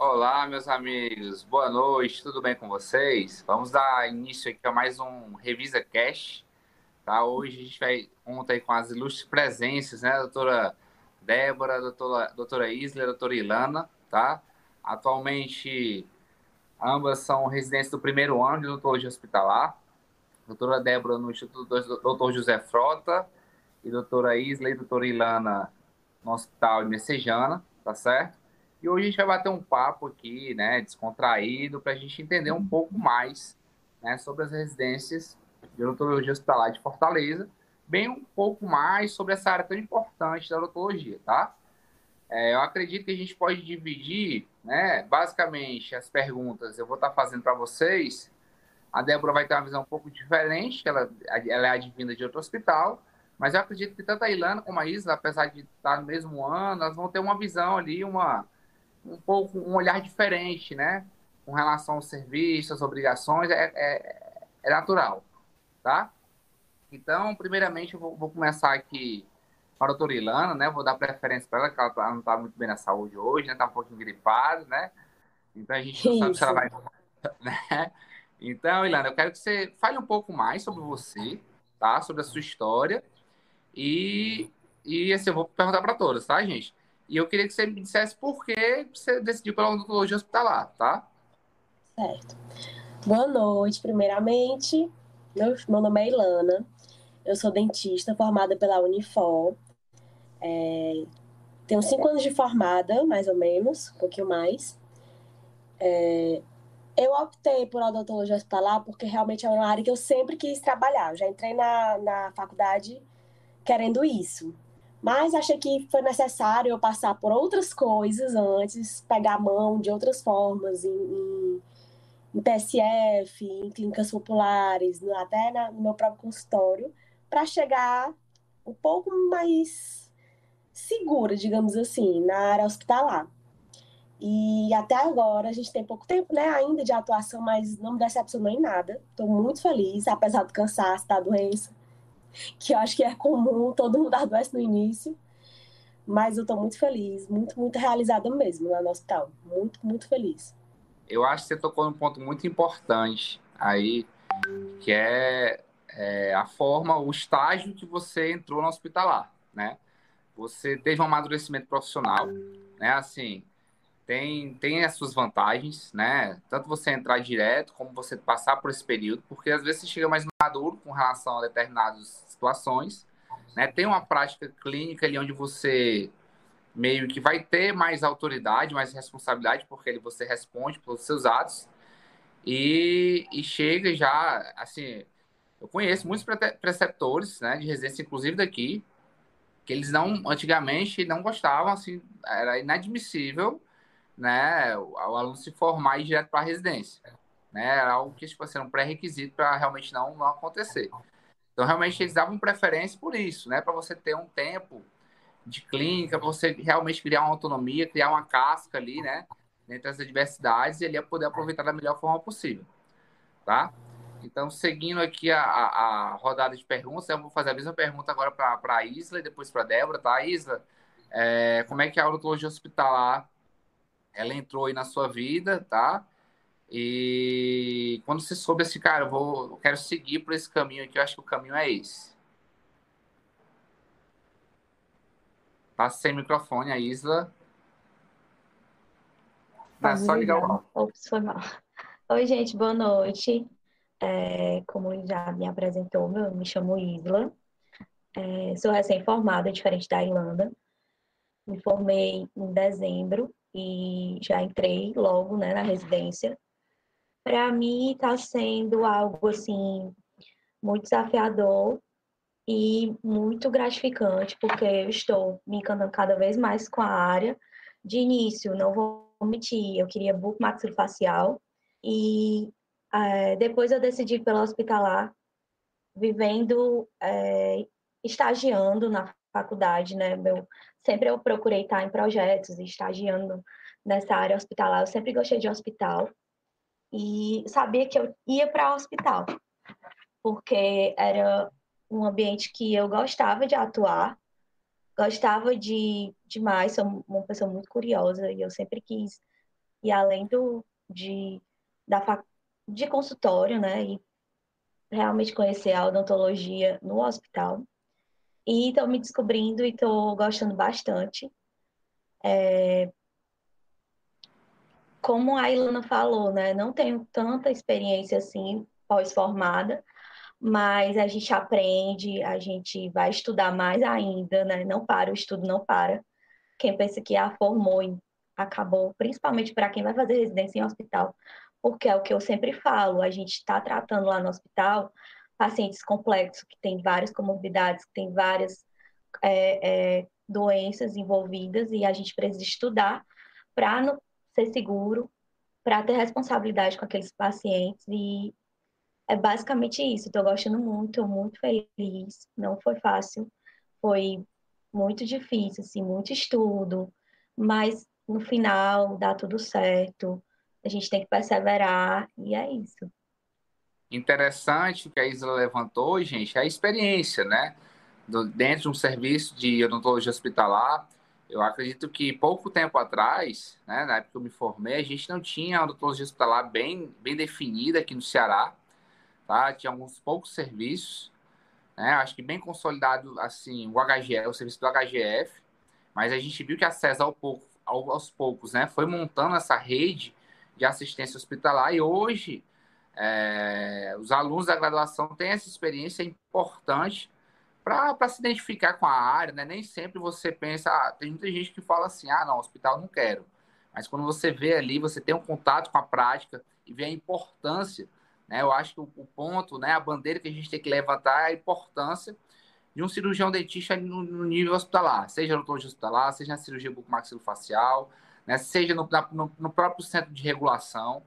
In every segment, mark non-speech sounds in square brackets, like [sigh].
Olá, meus amigos. Boa noite. Tudo bem com vocês? Vamos dar início aqui a mais um Revisa Cash. Tá? Hoje a gente vai aí com as ilustres presenças, né? doutora Débora, doutora, doutora Isla, doutora Ilana, tá? Atualmente, ambas são residentes do primeiro ano de odontologia hospitalar. Doutora Débora no Instituto Doutor José Frota e doutora Isla e doutora Ilana no Hospital de Messejana, tá certo? E hoje a gente vai bater um papo aqui, né, descontraído, para a gente entender um pouco mais né, sobre as residências de odontologia hospitalar de Fortaleza, bem um pouco mais sobre essa área tão importante da odontologia, tá? É, eu acredito que a gente pode dividir, né, basicamente, as perguntas eu vou estar fazendo para vocês. A Débora vai ter uma visão um pouco diferente, ela, ela é advinda de outro hospital, mas eu acredito que tanto a Ilana como a Isla, apesar de estar no mesmo ano, elas vão ter uma visão ali, uma um pouco um olhar diferente, né? Com relação aos serviços, às obrigações, é, é, é natural, tá? Então, primeiramente, eu vou, vou, começar aqui para a doutora Ilana, né? Vou dar preferência para ela, que ela, ela não está muito bem na saúde hoje, né? Está um pouquinho gripada, né? Então, a gente não sabe se ela vai... [laughs] Né? Então, Ilana, eu quero que você fale um pouco mais sobre você, tá? Sobre a sua história. E, e assim, eu vou perguntar para todas, tá, gente? E eu queria que você me dissesse por que você decidiu pela odontologia hospitalar, tá? Certo. Boa noite, primeiramente. Meu, meu nome é Ilana. Eu sou dentista formada pela Unifor. É, tenho cinco anos de formada, mais ou menos, um pouquinho mais. É, eu optei por odontologia hospitalar porque realmente é uma área que eu sempre quis trabalhar. Eu já entrei na, na faculdade querendo isso. Mas achei que foi necessário eu passar por outras coisas antes, pegar a mão de outras formas, em, em, em PSF, em clínicas populares, até na, no meu próprio consultório, para chegar um pouco mais segura, digamos assim, na área hospitalar. E até agora a gente tem pouco tempo, né, ainda de atuação, mas não me decepcionou em nada. Estou muito feliz, apesar do cansaço, da doença que eu acho que é comum todo mundo [laughs] adoece no início. Mas eu estou muito feliz, muito, muito realizada mesmo lá no hospital. Muito, muito feliz. Eu acho que você tocou num ponto muito importante aí, que é, é a forma, o estágio que você entrou no hospitalar, né? Você teve um amadurecimento profissional, né? Assim, tem, tem as suas vantagens, né? Tanto você entrar direto, como você passar por esse período, porque às vezes você chega mais maduro com relação a determinadas situações, né? Tem uma prática clínica ali onde você meio que vai ter mais autoridade, mais responsabilidade, porque ele você responde pelos seus atos e, e chega já, assim, eu conheço muitos preceptores, né, de residência, inclusive daqui, que eles não, antigamente, não gostavam, assim, era inadmissível né, o, aluno se formar e ir direto para a residência. Né? Era algo que tipo, assim, era um pré-requisito para realmente não, não acontecer. Então, realmente, eles davam preferência por isso, né? Para você ter um tempo de clínica, para você realmente criar uma autonomia, criar uma casca ali, né? Entre as adversidades e ele ia poder aproveitar da melhor forma possível, tá? Então, seguindo aqui a, a, a rodada de perguntas, eu vou fazer a mesma pergunta agora para a Isla e depois para a Débora, tá? Isla, é, como é que é a odontologia hospitalar ela entrou aí na sua vida, tá? E quando você soube assim, cara, eu, vou, eu quero seguir por esse caminho aqui, eu acho que o caminho é esse. Tá sem microfone, a Isla. Tá só ligar o Ops, foi mal. Oi, gente, boa noite. É, como já me apresentou, eu me chamo Isla. É, sou recém-formada, diferente da Irlanda. Me formei em dezembro e já entrei logo né, na residência. Para mim está sendo algo assim muito desafiador e muito gratificante, porque eu estou me encantando cada vez mais com a área. De início, não vou omitir, eu queria buco maxilofacial e é, depois eu decidi pela hospitalar, vivendo, é, estagiando na faculdade, né? Meu, sempre eu procurei estar em projetos, estagiando nessa área hospitalar. Eu sempre gostei de hospital e sabia que eu ia para hospital, porque era um ambiente que eu gostava de atuar, gostava de demais, sou uma pessoa muito curiosa e eu sempre quis e além do, de, da, de consultório, né, e realmente conhecer a odontologia no hospital. E estou me descobrindo e estou gostando bastante. É... Como a Ilana falou, né, não tenho tanta experiência assim pós-formada, mas a gente aprende, a gente vai estudar mais ainda, né? Não para, o estudo não para. Quem pensa que a formou e acabou, principalmente para quem vai fazer residência em hospital, porque é o que eu sempre falo, a gente está tratando lá no hospital pacientes complexos, que têm várias comorbidades, que têm várias é, é, doenças envolvidas, e a gente precisa estudar para ser seguro, para ter responsabilidade com aqueles pacientes, e é basicamente isso. Estou gostando muito, muito feliz. Não foi fácil, foi muito difícil, assim, muito estudo, mas no final dá tudo certo. A gente tem que perseverar e é isso. Interessante que a Isla levantou, gente, é a experiência, né? Do, dentro de um serviço de odontologia hospitalar, eu acredito que pouco tempo atrás, né, na época que eu me formei, a gente não tinha odontologia hospitalar bem, bem definida aqui no Ceará tá? Tinha alguns poucos serviços, né? Acho que bem consolidado, assim, o HGF, o serviço do HGF, mas a gente viu que a ao pouco, aos poucos, né, foi montando essa rede de assistência hospitalar e hoje é, os alunos da graduação têm essa experiência importante para se identificar com a área, né? Nem sempre você pensa, ah, tem muita gente que fala assim, ah, não, hospital não quero. Mas quando você vê ali, você tem um contato com a prática e vê a importância né? Eu acho que o, ponto, né, a bandeira que a gente tem que levantar é a importância de um cirurgião dentista no, no nível hospitalar, seja no odontologia hospitalar, seja na cirurgia bucomaxilofacial, né, seja no, no, no, próprio centro de regulação,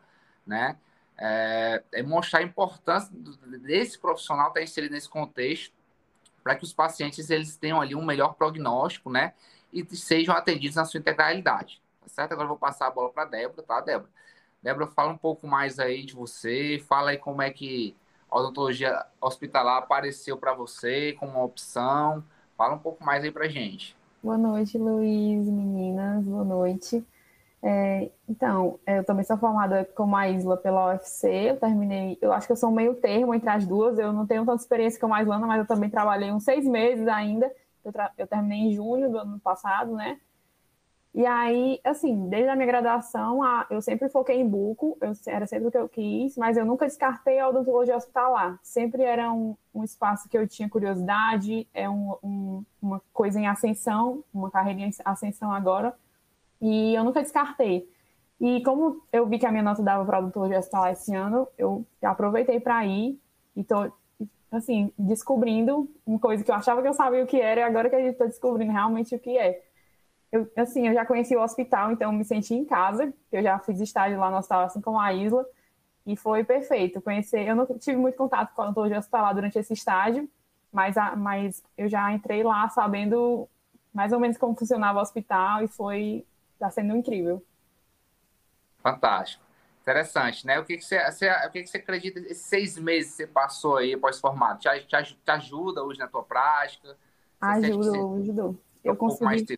né, é, é mostrar a importância desse profissional estar inserido nesse contexto para que os pacientes eles tenham ali um melhor prognóstico, né, e sejam atendidos na sua integralidade, tá certo? Agora eu vou passar a bola para a Débora, tá, Débora? Débora, fala um pouco mais aí de você, fala aí como é que a odontologia hospitalar apareceu para você como uma opção. Fala um pouco mais aí para gente. Boa noite, Luiz, meninas, boa noite. É, então, eu também sou formada como a Isla pela UFC, eu terminei, eu acho que eu sou meio termo entre as duas, eu não tenho tanta experiência como a Islana, mas eu também trabalhei uns seis meses ainda, eu, eu terminei em junho do ano passado, né, e aí, assim, desde a minha graduação, eu sempre foquei em buco, eu, era sempre o que eu quis, mas eu nunca descartei a odontologia hospitalar. Sempre era um, um espaço que eu tinha curiosidade, é um, um, uma coisa em ascensão, uma carreira em ascensão agora, e eu nunca descartei. E como eu vi que a minha nota dava para odontologia hospitalar esse ano, eu aproveitei para ir e tô, assim, descobrindo uma coisa que eu achava que eu sabia o que era, e agora que a gente está descobrindo realmente o que é eu, assim, eu já conheci o hospital, então me senti em casa. Eu já fiz estágio lá no hospital, assim como a Isla, e foi perfeito. Conhecer, eu não tive muito contato com a odontologia hospitalar durante esse estágio, mas, a, mas eu já entrei lá sabendo mais ou menos como funcionava o hospital e foi está sendo incrível. Fantástico. Interessante, né? O que, que, você, você, o que, que você acredita esses seis meses que você passou aí pós-formado? Te, te, te, ajuda hoje na tua prática? Ajuda, ajudou. Eu consegui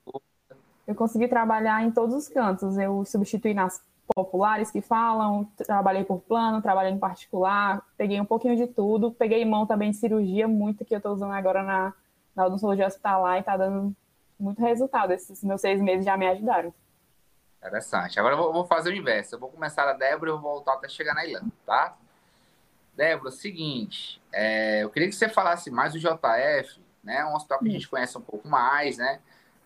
eu consegui trabalhar em todos os cantos. Eu substituí nas populares que falam, trabalhei por plano, trabalhei em particular, peguei um pouquinho de tudo, peguei mão também de cirurgia, muito que eu estou usando agora na, na odontologia hospitalar e está dando muito resultado. Esses meus seis meses já me ajudaram. Interessante. Agora eu vou, fazer o inverso. Eu vou começar a Débora e vou voltar até chegar na Ilana, tá? Débora, seguinte, é, eu queria que você falasse mais do JF, né? Um hospital que a gente conhece um pouco mais, né?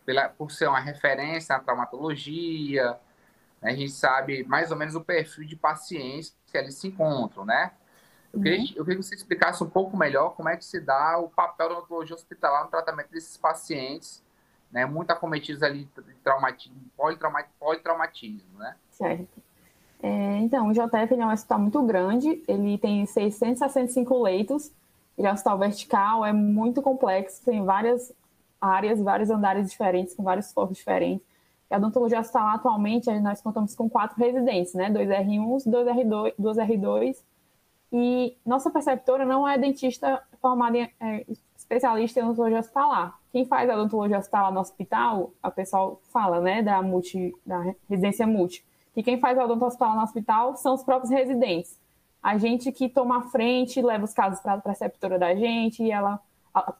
pela, por ser uma referência na traumatologia, né, a gente sabe mais ou menos o perfil de pacientes que eles se encontram, né? Eu, uhum. queria, eu queria que você explicasse um pouco melhor como é que se dá o papel da odontologia hospitalar no tratamento desses pacientes, né, muito acometidos ali de traumatismo, politraumatismo né? Certo. É, então, o JF é um hospital muito grande, ele tem 665 leitos, ele é um hospital vertical, é muito complexo, tem várias áreas, vários andares diferentes, com vários focos diferentes. E a odontologia hospitalar, atualmente, nós contamos com quatro residentes, né? Dois R1, dois R2, duas R2. E nossa preceptora não é dentista formada em é, especialista em odontologia hospitalar. Quem faz a odontologia hospitalar no hospital, a pessoal fala, né, da multi, da residência multi, que quem faz a odontohospitalar no hospital são os próprios residentes. A gente que toma a frente, leva os casos para a preceptora da gente, e ela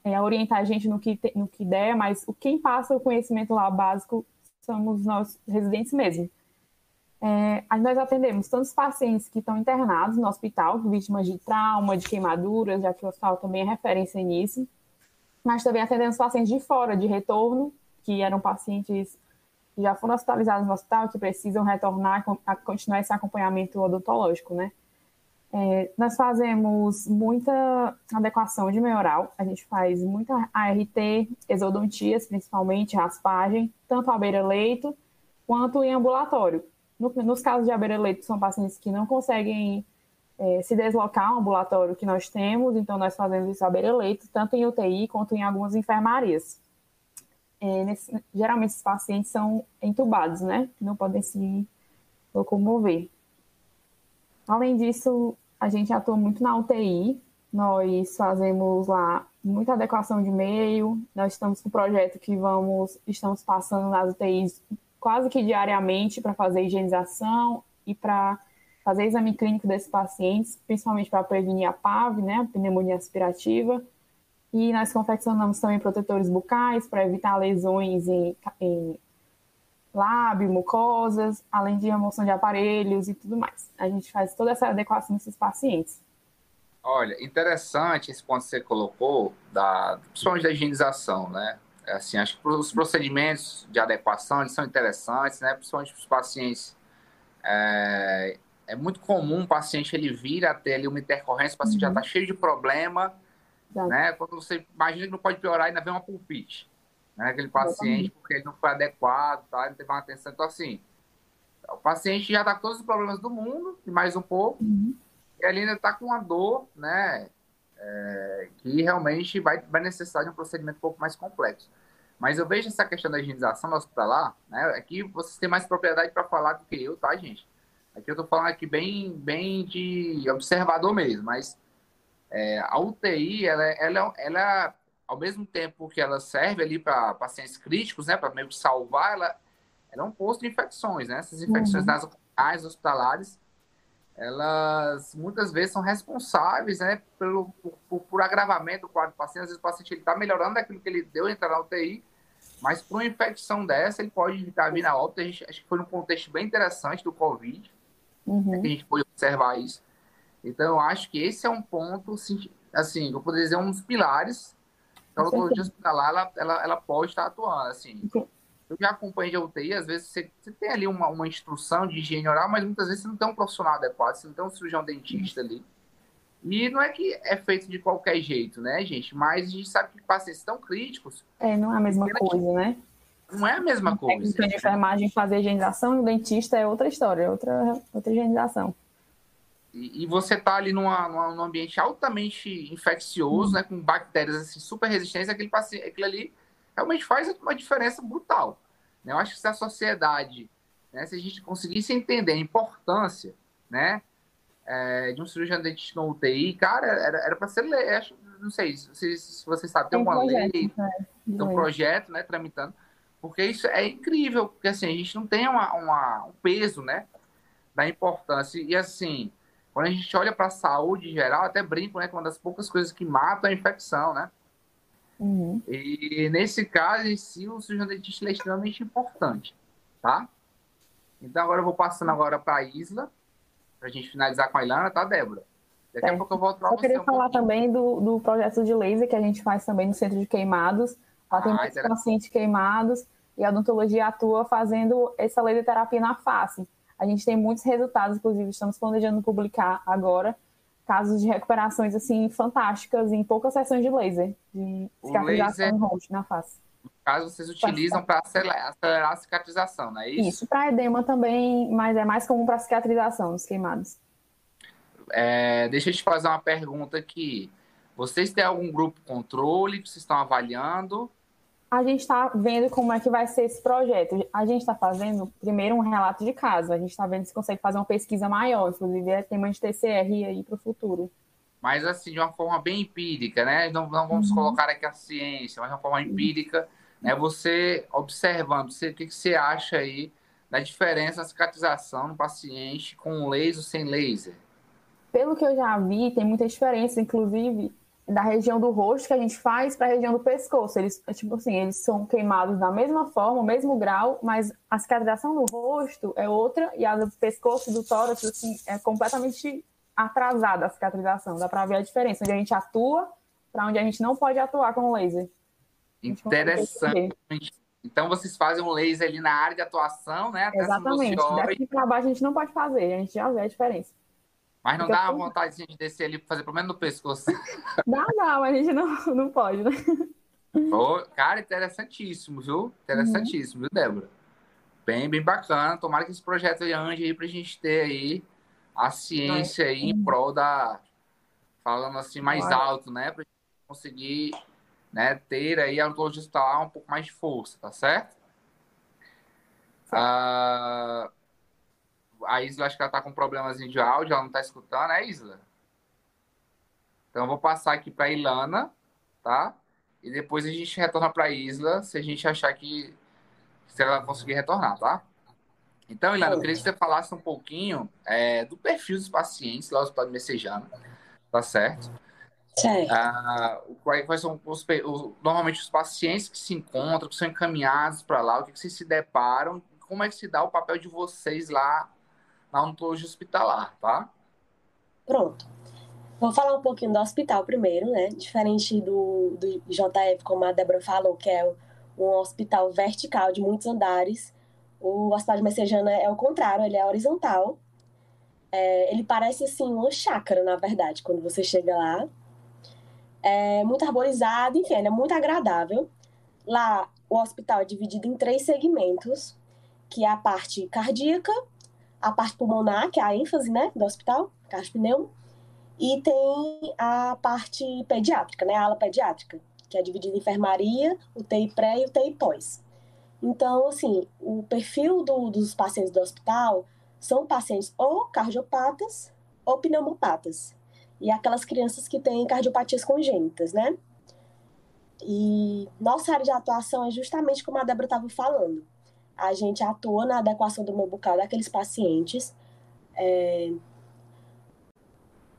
é, orienta a gente no que, no que der, mas quem passa o conhecimento lá básico somos nós residentes mesmo. É, nós atendemos tantos pacientes que estão internados no hospital, vítimas de trauma, de queimaduras, já que o hospital também é referência nisso, mas também atendemos pacientes de fora, de retorno, que eram pacientes que já foram hospitalizados no hospital, que precisam retornar a continuar esse acompanhamento odontológico, né? É, nós fazemos muita adequação de meio oral, a gente faz muita ART, exodontias, principalmente raspagem, tanto à beira-leito quanto em ambulatório. No, nos casos de abeira-leito, são pacientes que não conseguem é, se deslocar ao ambulatório que nós temos, então nós fazemos isso à beira-leito, tanto em UTI quanto em algumas enfermarias. É, nesse, geralmente, esses pacientes são entubados, né? Não podem se locomover. Além disso, a gente atua muito na UTI, nós fazemos lá muita adequação de meio, nós estamos com um projeto que vamos, estamos passando nas UTIs quase que diariamente para fazer higienização e para fazer exame clínico desses pacientes, principalmente para prevenir a PAV, né, a pneumonia aspirativa. E nós confeccionamos também protetores bucais para evitar lesões em, em lábio, mucosas, além de remoção de aparelhos e tudo mais. A gente faz toda essa adequação nesses pacientes. Olha, interessante esse ponto que você colocou, da, principalmente da higienização, né? É assim, acho que os procedimentos de adequação eles são interessantes, né? Principalmente para os pacientes. É, é, muito comum o paciente ele vir a ter ali uma intercorrência, o paciente uhum. já está cheio de problema, Exato. né? Quando você imagina que não pode piorar, ainda vem uma pulpite, né? Aquele paciente, porque ele não foi adequado, tá? Ele teve uma atenção. Então, assim, o paciente já está com todos os problemas do mundo, e mais um pouco, uhum. e ele ainda está com uma dor, né? é, que realmente vai, vai necessitar de um procedimento um pouco mais complexo. Mas eu vejo essa questão da higienização hospitalar, né? Aqui vocês têm mais propriedade para falar do que eu, tá, gente? Aqui eu estou falando aqui bem, bem de observador mesmo, mas é, a UTI, ela, ela, ela, ao mesmo tempo que ela serve ali para pacientes críticos, né, para meio que salvar, ela, ela é um posto de infecções, né? Essas infecções uhum. nas hospitalares, elas muitas vezes são responsáveis né, pelo, por, por agravamento do quadro do paciente. Às vezes o paciente está melhorando daquilo que ele deu entrar na UTI, mas por uma infecção dessa, ele pode estar vindo a óbito. A gente, acho que foi num contexto bem interessante do Covid, uhum. né, que a gente pôde observar isso. Então, eu acho que esse é um ponto, assim, assim eu poderia dizer, um dos pilares da odontologia hospitalar, ela, ela, ela pode estar atuando, assim. Eu já acompanhei de UTI, às vezes você, você tem ali uma, uma, instrução de higiene oral, mas muitas vezes você não tem um profissional adequado, você não tem um cirurgião dentista ali. E não é que é feito de qualquer jeito, né, gente? Mas a gente sabe que pacientes tão críticos. É, não é a mesma coisa, né? Não é a mesma coisa. Técnica de enfermagem fazer higienização e o dentista é outra história, é outra, outra higienização. E, e você tá ali numa, numa, num ambiente altamente infeccioso, hum. né? Com bactérias assim, super resistentes, aquele paciente, aquilo ali realmente faz uma diferença brutal. Né? Eu acho que se a sociedade, né, se a gente conseguisse entender a importância né, é, de um cirurgião dentista no UTI, cara, era para ser lei. Não sei se, se você sabe, tem, tem uma projeto, lei, né? tem um projeto né, tramitando, porque isso é incrível, porque assim, a gente não tem uma, uma, um peso né, da importância. E assim, quando a gente olha para a saúde em geral, até brinco, né, que uma das poucas coisas que matam é a infecção, né? Uhum. E nesse caso em si, o cirurgião dentista é extremamente importante, tá? Então agora eu vou passando agora para a Isla, para a gente finalizar com a Ilana, tá, Débora? Daqui é. a pouco eu volto para você. Eu queria um falar pouquinho. também do, do projeto de laser que a gente faz também no Centro de Queimados. Lá tem ah, muitos pacientes queimados e a odontologia atua fazendo essa laser terapia na face. A gente tem muitos resultados, inclusive estamos planejando publicar agora casos de recuperações assim fantásticas em poucas sessões de laser, de cicatrização rosto na face. No caso, vocês utilizam para acelerar, acelerar, a cicatrização, não é isso? Isso, para edema também, mas é mais comum para cicatrização dos queimados. É, deixa eu te fazer uma pergunta aqui. Vocês têm algum grupo controle que vocês estão avaliando? A gente está vendo como é que vai ser esse projeto. A gente está fazendo primeiro um relato de caso, a gente está vendo se consegue fazer uma pesquisa maior, inclusive é tema de TCR aí para o futuro. Mas assim, de uma forma bem empírica, né? Não, não vamos uhum. colocar aqui a ciência, mas de uma forma empírica, né? Você observando, você, o que, que você acha aí da diferença na cicatrização no paciente com laser ou sem laser? Pelo que eu já vi, tem muita diferença, inclusive da região do rosto que a gente faz para a região do pescoço. Eles, tipo assim, eles são queimados da mesma forma, o mesmo grau, mas a cicatrização do rosto é outra e a do pescoço e do tórax assim, é completamente atrasada a cicatrização. Dá para ver a diferença onde a gente atua para onde a gente não pode atuar com laser. Interessante. Então vocês fazem um laser ali na área de atuação, né? Até Exatamente. Daqui para baixo a gente não pode fazer, a gente já vê a diferença. Mas não dá vontade de a gente descer ali para fazer pelo menos no pescoço. [laughs] Dá, não, mas a gente não, não pode, né? Oh, cara, interessantíssimo, viu? Interessantíssimo, uhum. viu, Débora? Bem, bem bacana. Tomara que esse projeto aí ande aí pra gente ter aí a ciência aí em prol da. Falando assim mais alto, né? Pra gente conseguir né, ter aí a odontologia hospitalar um pouco mais de força, tá certo? Ah, a Isla, acho que ela tá com problemas de áudio, ela não tá escutando, é Isla? Então eu vou passar aqui para Ilana, tá? E depois a gente retorna para Isla, se a gente achar que se ela conseguir retornar, tá? Então, Ilana, eu queria que você falasse um pouquinho é, do perfil dos pacientes lá no Hospital de Messejana, tá certo? Certo. Ah, quais são os, os, normalmente os pacientes que se encontram, que são encaminhados para lá, o que, que vocês se deparam, como é que se dá o papel de vocês lá na odontologia hospitalar, tá? Pronto. Vou falar um pouquinho do hospital primeiro, né? Diferente do, do JF, como a Débora falou, que é um hospital vertical de muitos andares, o Hospital de Messejana é o contrário, ele é horizontal. É, ele parece, assim, uma chácara, na verdade, quando você chega lá. É muito arborizado, enfim, é muito agradável. Lá, o hospital é dividido em três segmentos, que é a parte cardíaca, a parte pulmonar, que é a ênfase né, do hospital, cardiopneumo, e tem a parte pediátrica, né, a ala pediátrica, que é dividida em enfermaria, UTI pré e UTI pós. Então, assim, o perfil do, dos pacientes do hospital são pacientes ou cardiopatas ou pneumopatas. E aquelas crianças que têm cardiopatias congênitas, né? E nossa área de atuação é justamente como a Débora estava falando a gente atua na adequação do meu bucal daqueles pacientes. É...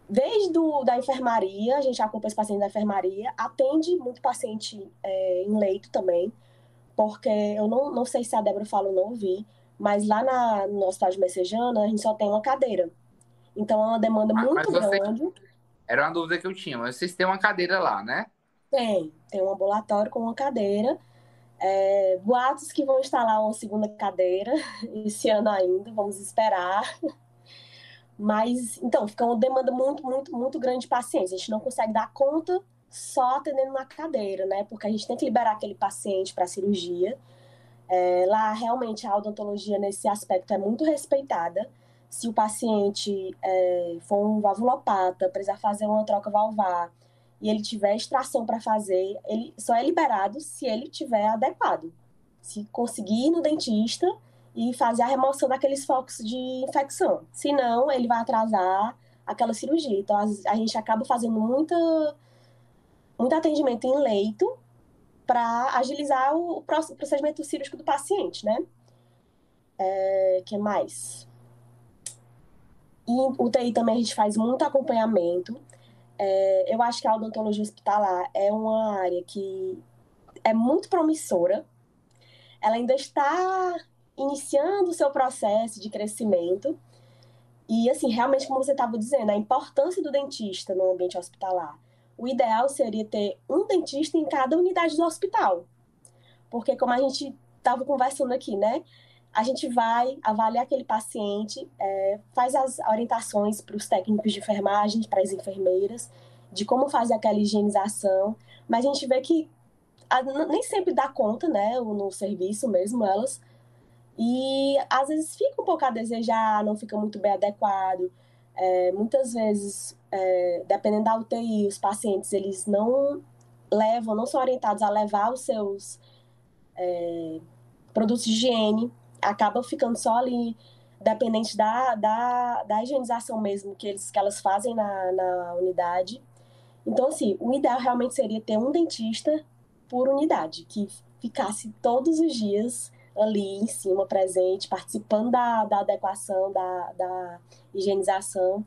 Desde do, da enfermaria, a gente acompanha os pacientes da enfermaria, atende muito paciente é, em leito também, porque eu não, não sei se a Débora falou, não ouvi, mas lá na, no Hospital de Messejana, a gente só tem uma cadeira. Então é uma demanda ah, muito grande. Era uma dúvida que eu tinha, mas vocês têm uma cadeira lá, né? Tem, tem um ambulatório com uma cadeira. É, boatos que vão instalar uma segunda cadeira [laughs] esse ano ainda, vamos esperar. Mas, então, fica uma demanda muito, muito, muito grande de pacientes. A gente não consegue dar conta só atendendo na cadeira, né? Porque a gente tem que liberar aquele paciente para cirurgia. É, lá, realmente, a odontologia nesse aspecto é muito respeitada. Se o paciente é, for um valvulopata, precisar fazer uma troca valvar, e ele tiver extração para fazer, ele só é liberado se ele tiver adequado. Se conseguir ir no dentista e fazer a remoção daqueles focos de infecção. Senão, ele vai atrasar aquela cirurgia. Então, a, gente acaba fazendo muita, muito atendimento em leito para agilizar o, procedimento cirúrgico do paciente, né? É, que mais? E UTI também a gente faz muito acompanhamento é, eu acho que a odontologia hospitalar é uma área que é muito promissora. Ela ainda está iniciando o seu processo de crescimento. E, assim, realmente, como você estava dizendo, a importância do dentista no ambiente hospitalar. O ideal seria ter um dentista em cada unidade do hospital. Porque, como a gente estava conversando aqui, né? A gente vai avaliar aquele paciente, é, faz as orientações para os técnicos de enfermagem, para as enfermeiras, de como fazer aquela higienização, mas a gente vê que a, nem sempre dá conta, né, no serviço mesmo, elas, e às vezes fica um pouco a desejar, não fica muito bem adequado, é, muitas vezes, é, dependendo da UTI, os pacientes, eles não levam, não são orientados a levar os seus é, produtos de higiene acaba ficando só ali dependente da, da, da higienização mesmo que, eles, que elas fazem na, na unidade. Então, assim, o ideal realmente seria ter um dentista por unidade, que ficasse todos os dias ali em cima, presente, participando da, da adequação, da, da higienização.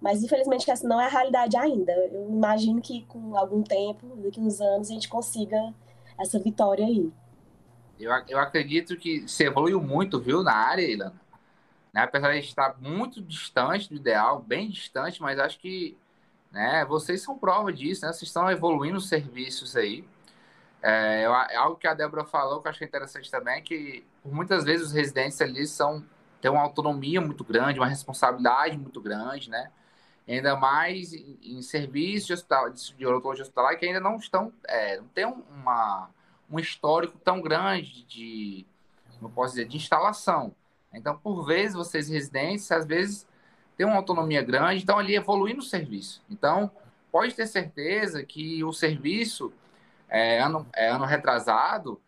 Mas, infelizmente, essa não é a realidade ainda. Eu imagino que com algum tempo, daqui uns anos, a gente consiga essa vitória aí. Eu, eu acredito que você evoluiu muito, viu, na área, Ilana. Né? Apesar de estar muito distante do ideal, bem distante, mas acho que né, vocês são prova disso, né? Vocês estão evoluindo os serviços aí. É, é algo que a Débora falou que eu achei interessante também, que muitas vezes os residentes ali são, têm uma autonomia muito grande, uma responsabilidade muito grande, né? Ainda mais em, em serviços de, hospital, de odontologia hospitalar que ainda não estão, é, não tem uma, um histórico tão grande de, não posso dizer, de instalação. Então, por vezes, vocês residentes, às vezes, têm uma autonomia grande, estão ali evoluindo o serviço. Então, pode ter certeza que o serviço é, ano, é, ano retrasado,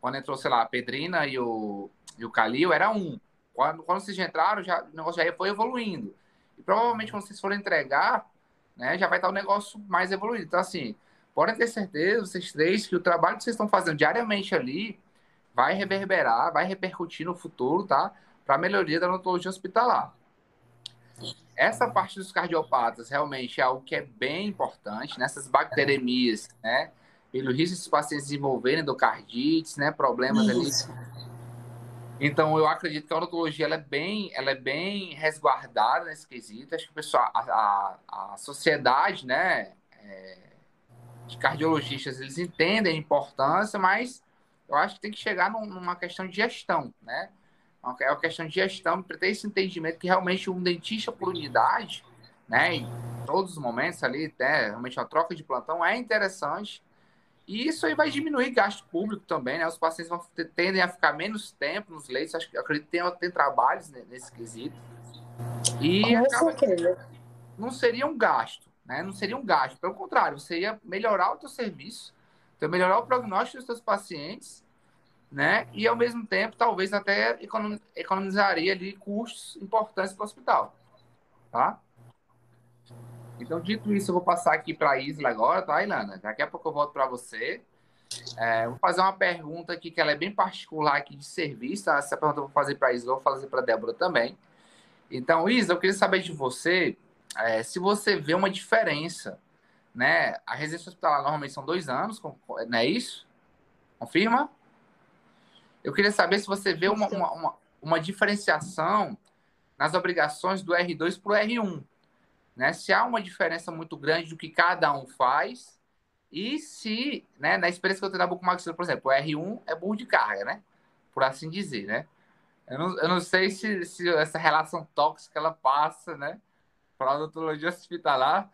quando entrou, sei lá, a Pedrina e o, e o Calil, era um. Quando, quando vocês entraram, já, o negócio já foi evoluindo. E provavelmente quando vocês forem entregar, né, já vai estar o negócio mais evoluído. Então, assim, podem ter certeza, vocês três, que o trabalho que vocês estão fazendo diariamente ali vai reverberar, vai repercutir no futuro, tá? Para a melhoria da odontologia hospitalar. Essa parte dos cardiopatas realmente é algo que é bem importante, nessas bacteremias, né? pelo risco dos pacientes desenvolverem endocardites, né, problemas Isso. ali. Então, eu acredito que a odontologia ela é bem, ela é bem resguardada nesse quesito. Acho que o pessoal, a, a, a sociedade, né, é, de cardiologistas, eles entendem a importância, mas eu acho que tem que chegar num, numa questão de gestão, né? É uma questão de gestão, para ter esse entendimento que realmente um dentista por unidade, né, em todos os momentos ali, até realmente uma troca de plantão é interessante, e isso aí vai diminuir gasto público também, né? Os pacientes vão tendem a ficar menos tempo nos leitos. Acho que acredito que tem, tem trabalhos nesse quesito. E acaba não seria um gasto, né? Não seria um gasto. Pelo contrário, você ia melhorar o teu serviço, então melhorar o prognóstico dos seus pacientes, né? E ao mesmo tempo, talvez até economizaria ali custos importantes para o hospital, tá? Então, dito isso, eu vou passar aqui para a Isla agora, tá, Ilana? Daqui a pouco eu volto para você. É, vou fazer uma pergunta aqui que ela é bem particular aqui de serviço. Tá? Essa pergunta eu vou fazer para a Isla, vou fazer para a Débora também. Então, Isla, eu queria saber de você é, se você vê uma diferença, né? A residência hospitalar normalmente são dois anos, não é isso? Confirma? Eu queria saber se você vê uma, uma, uma, uma diferenciação nas obrigações do R2 para o R1 né? Se há uma diferença muito grande do que cada um faz e se, né, na experiência que eu tenho da bucomaxila, por exemplo, o R1 é burro de carga, né? Por assim dizer, né? Eu não, eu não sei se, se essa relação tóxica ela passa, né? Para a odontologia hospitalar,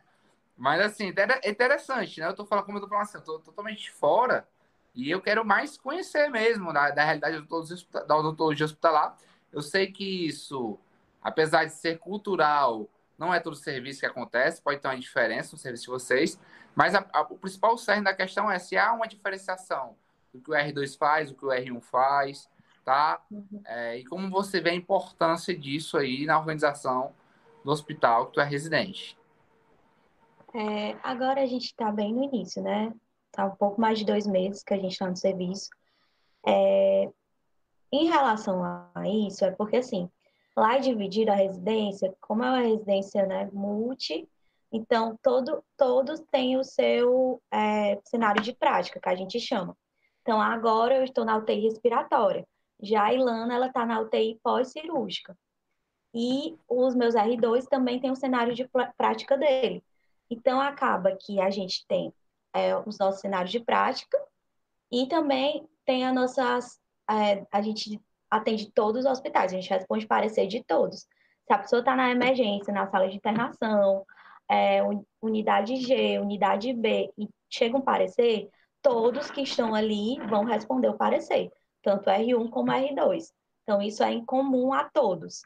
mas assim, é interessante, né? Eu tô falando, como eu tô falando assim, eu tô totalmente fora e eu quero mais conhecer mesmo da, da realidade da odontologia hospitalar. Eu sei que isso, apesar de ser cultural, não é todo serviço que acontece, pode ter uma diferença no serviço de vocês, mas a, a, o principal cerne da questão é se há uma diferenciação do que o R2 faz, do que o R1 faz, tá? Uhum. É, e como você vê a importância disso aí na organização do hospital que tu é residente. É, agora a gente está bem no início, né? Tá um pouco mais de dois meses que a gente está no serviço. É, em relação a isso, é porque assim, Lá é dividido a residência, como é uma residência né, multi, então todo, todos têm o seu é, cenário de prática, que a gente chama. Então agora eu estou na UTI respiratória. Já a Ilana, ela está na UTI pós-cirúrgica. E os meus R2 também têm o cenário de prática dele. Então acaba que a gente tem é, os nossos cenários de prática e também tem as nossas. É, a gente atende todos os hospitais, a gente responde parecer de todos. Se a pessoa está na emergência, na sala de internação, é, unidade G, unidade B, e chega um parecer, todos que estão ali vão responder o parecer, tanto R1 como R2. Então, isso é em comum a todos.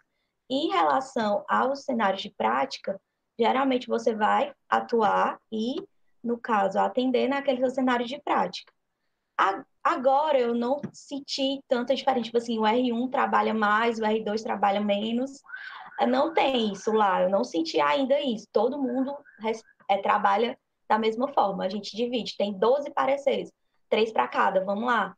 Em relação aos cenários de prática, geralmente você vai atuar e, no caso, atender naquele cenário de prática. Agora eu não senti tanta diferença, tipo assim, o R1 trabalha mais, o R2 trabalha menos. Não tem isso lá, eu não senti ainda isso. Todo mundo é, trabalha da mesma forma, a gente divide, tem 12 pareceres, três para cada, vamos lá.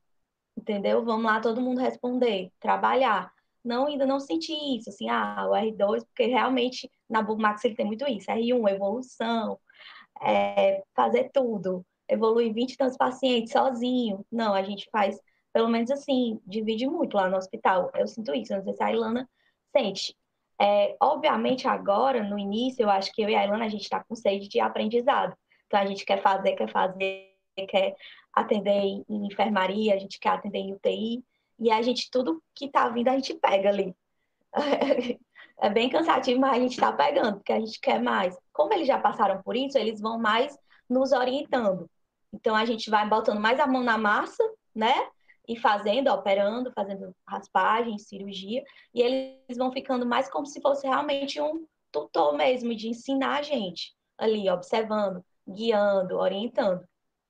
entendeu? Vamos lá todo mundo responder, trabalhar. Não, ainda não senti isso, assim, ah, o R2, porque realmente na Bookmax ele tem muito isso, R1, evolução, é, fazer tudo, evoluir 20 tantos pacientes sozinho. Não, a gente faz, pelo menos assim, divide muito lá no hospital. Eu sinto isso, não sei se a Ilana sente. É, obviamente, agora, no início, eu acho que eu e a Ilana, a gente está com sede de aprendizado. Então, a gente quer fazer, quer fazer, quer atender em enfermaria, a gente quer atender em UTI, e a gente, tudo que está vindo, a gente pega ali. [laughs] É bem cansativo, mas a gente está pegando, porque a gente quer mais. Como eles já passaram por isso, eles vão mais nos orientando. Então, a gente vai botando mais a mão na massa, né? E fazendo, operando, fazendo raspagem, cirurgia, e eles vão ficando mais como se fosse realmente um tutor mesmo, de ensinar a gente ali, observando, guiando, orientando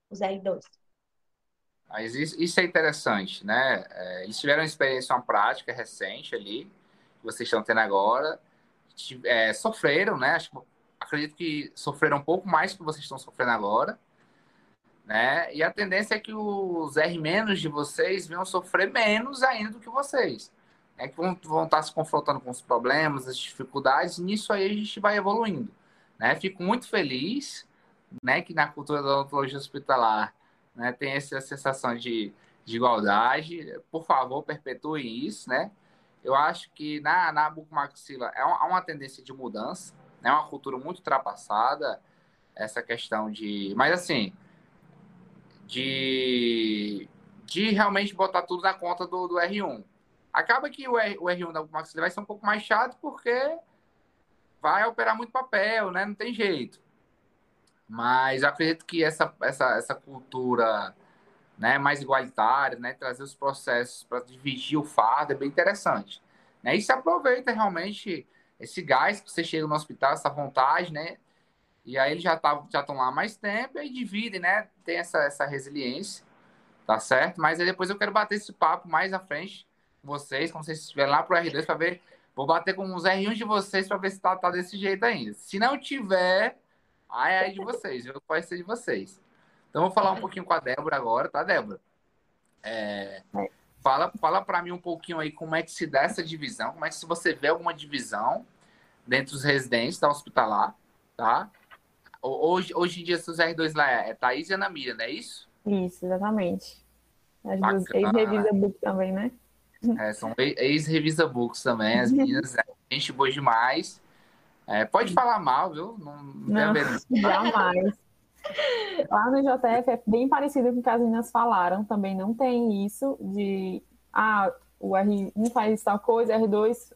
os R2. Mas isso é interessante, né? É, eles tiveram uma experiência, uma prática recente ali, que vocês estão tendo agora, é, sofreram, né? Acho, acredito que sofreram um pouco mais que vocês estão sofrendo agora, né? E a tendência é que os R- de vocês venham sofrer menos ainda do que vocês. É que vão, vão estar se confrontando com os problemas, as dificuldades, e nisso aí a gente vai evoluindo. Né? Fico muito feliz né, que na cultura da odontologia hospitalar né, tem essa sensação de, de igualdade. Por favor, perpetue isso, né? Eu acho que na, na bucomaxila é uma, uma tendência de mudança, é né? uma cultura muito ultrapassada, essa questão de... Mas, assim, de, de realmente botar tudo na conta do, do R1. Acaba que o, R, o R1 da bucomaxila vai ser um pouco mais chato, porque vai operar muito papel, né? Não tem jeito. Mas acredito que essa, essa, essa cultura né, mais igualitária, né, trazer os processos para dividir o fardo é bem interessante. Né? E se aproveita realmente esse gás que você chega no hospital, essa vontade, né? E aí eles já estão já lá há mais tempo e dividem, né? Tem essa, essa resiliência, tá certo? Mas aí depois eu quero bater esse papo mais à frente com vocês, quando vocês estiverem lá pro R2 para ver. Vou bater com os R1 de vocês para ver se tá, tá desse jeito ainda. Se não tiver, Aí é de vocês, eu pode ser de vocês. Então, vou falar um pouquinho com a Débora agora, tá, Débora? É, fala fala para mim um pouquinho aí como é que se dá essa divisão, como é que se você vê alguma divisão dentro dos residentes da hospitalar, tá? Hoje, hoje em dia, seus R2 lá é, é Thaís e Ana Miriam, não é isso? Isso, exatamente. As duas ex-revisa book também, né? É, são ex-revisa books também, as meninas, [laughs] é, gente boa demais. É, pode falar mal, viu? Não, não, não jamais. Lá no JF é bem parecido com o que as meninas falaram, também não tem isso de ah, o R1 faz tal coisa, R2.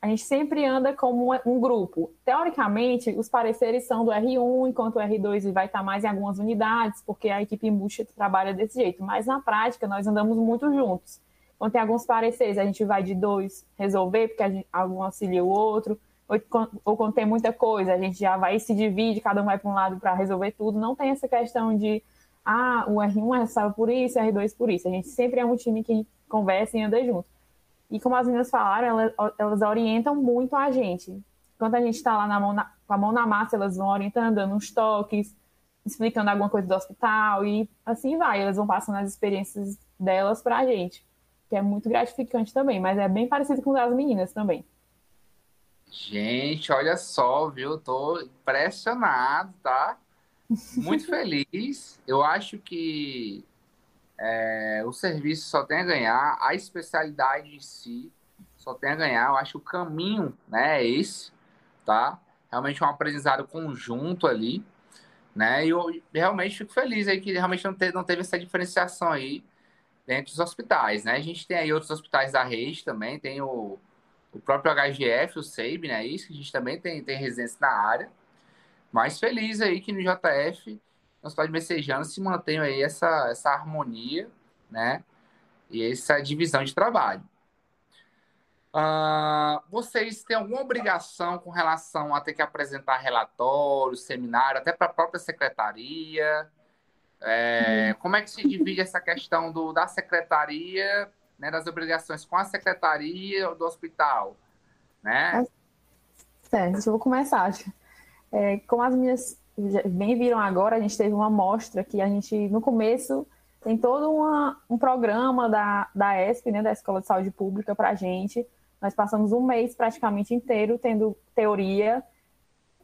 A gente sempre anda como um grupo. Teoricamente, os pareceres são do R1, enquanto o R2 vai estar mais em algumas unidades, porque a equipe multi trabalha desse jeito. Mas na prática, nós andamos muito juntos. Quando tem alguns pareceres, a gente vai de dois resolver, porque a gente, algum auxilia o outro ou, quando tem muita coisa, a gente já vai e se divide, cada um vai para um lado para resolver tudo. Não tem essa questão de, ah, o R1 é responsável por isso, o R2 por isso. A gente sempre é um time que conversa e anda junto. E como as meninas falaram, elas, elas orientam muito a gente. Enquanto a gente está lá na mão na, com a mão na massa, elas vão orientando, dando uns toques, explicando alguma coisa do hospital e assim vai. Elas vão passando as experiências delas para a gente, que é muito gratificante também, mas é bem parecido com as meninas também. Gente, olha só, viu? Tô impressionado, tá? Muito [laughs] feliz. Eu acho que é, o serviço só tem a ganhar, a especialidade em si só tem a ganhar. Eu acho que o caminho né, é esse, tá? Realmente um aprendizado conjunto ali, né? E eu realmente fico feliz aí que realmente não teve, não teve essa diferenciação aí dentro dos hospitais, né? A gente tem aí outros hospitais da rede também, tem o o próprio HGF, o SEIB, né? Isso, que a gente também tem, tem residência na área. Mas feliz aí que no JF, no Hospital de Messejano, se mantém aí essa, essa harmonia, né? E essa divisão de trabalho. Uh, vocês têm alguma obrigação com relação a ter que apresentar relatório, seminário, até para a própria secretaria? É. Como é que se divide essa questão do, da secretaria né, das obrigações com a secretaria do hospital, né? Certo, eu vou começar. É, como as minhas bem viram agora, a gente teve uma amostra que a gente, no começo, tem todo uma, um programa da, da ESP, né, da Escola de Saúde Pública, para a gente. Nós passamos um mês praticamente inteiro tendo teoria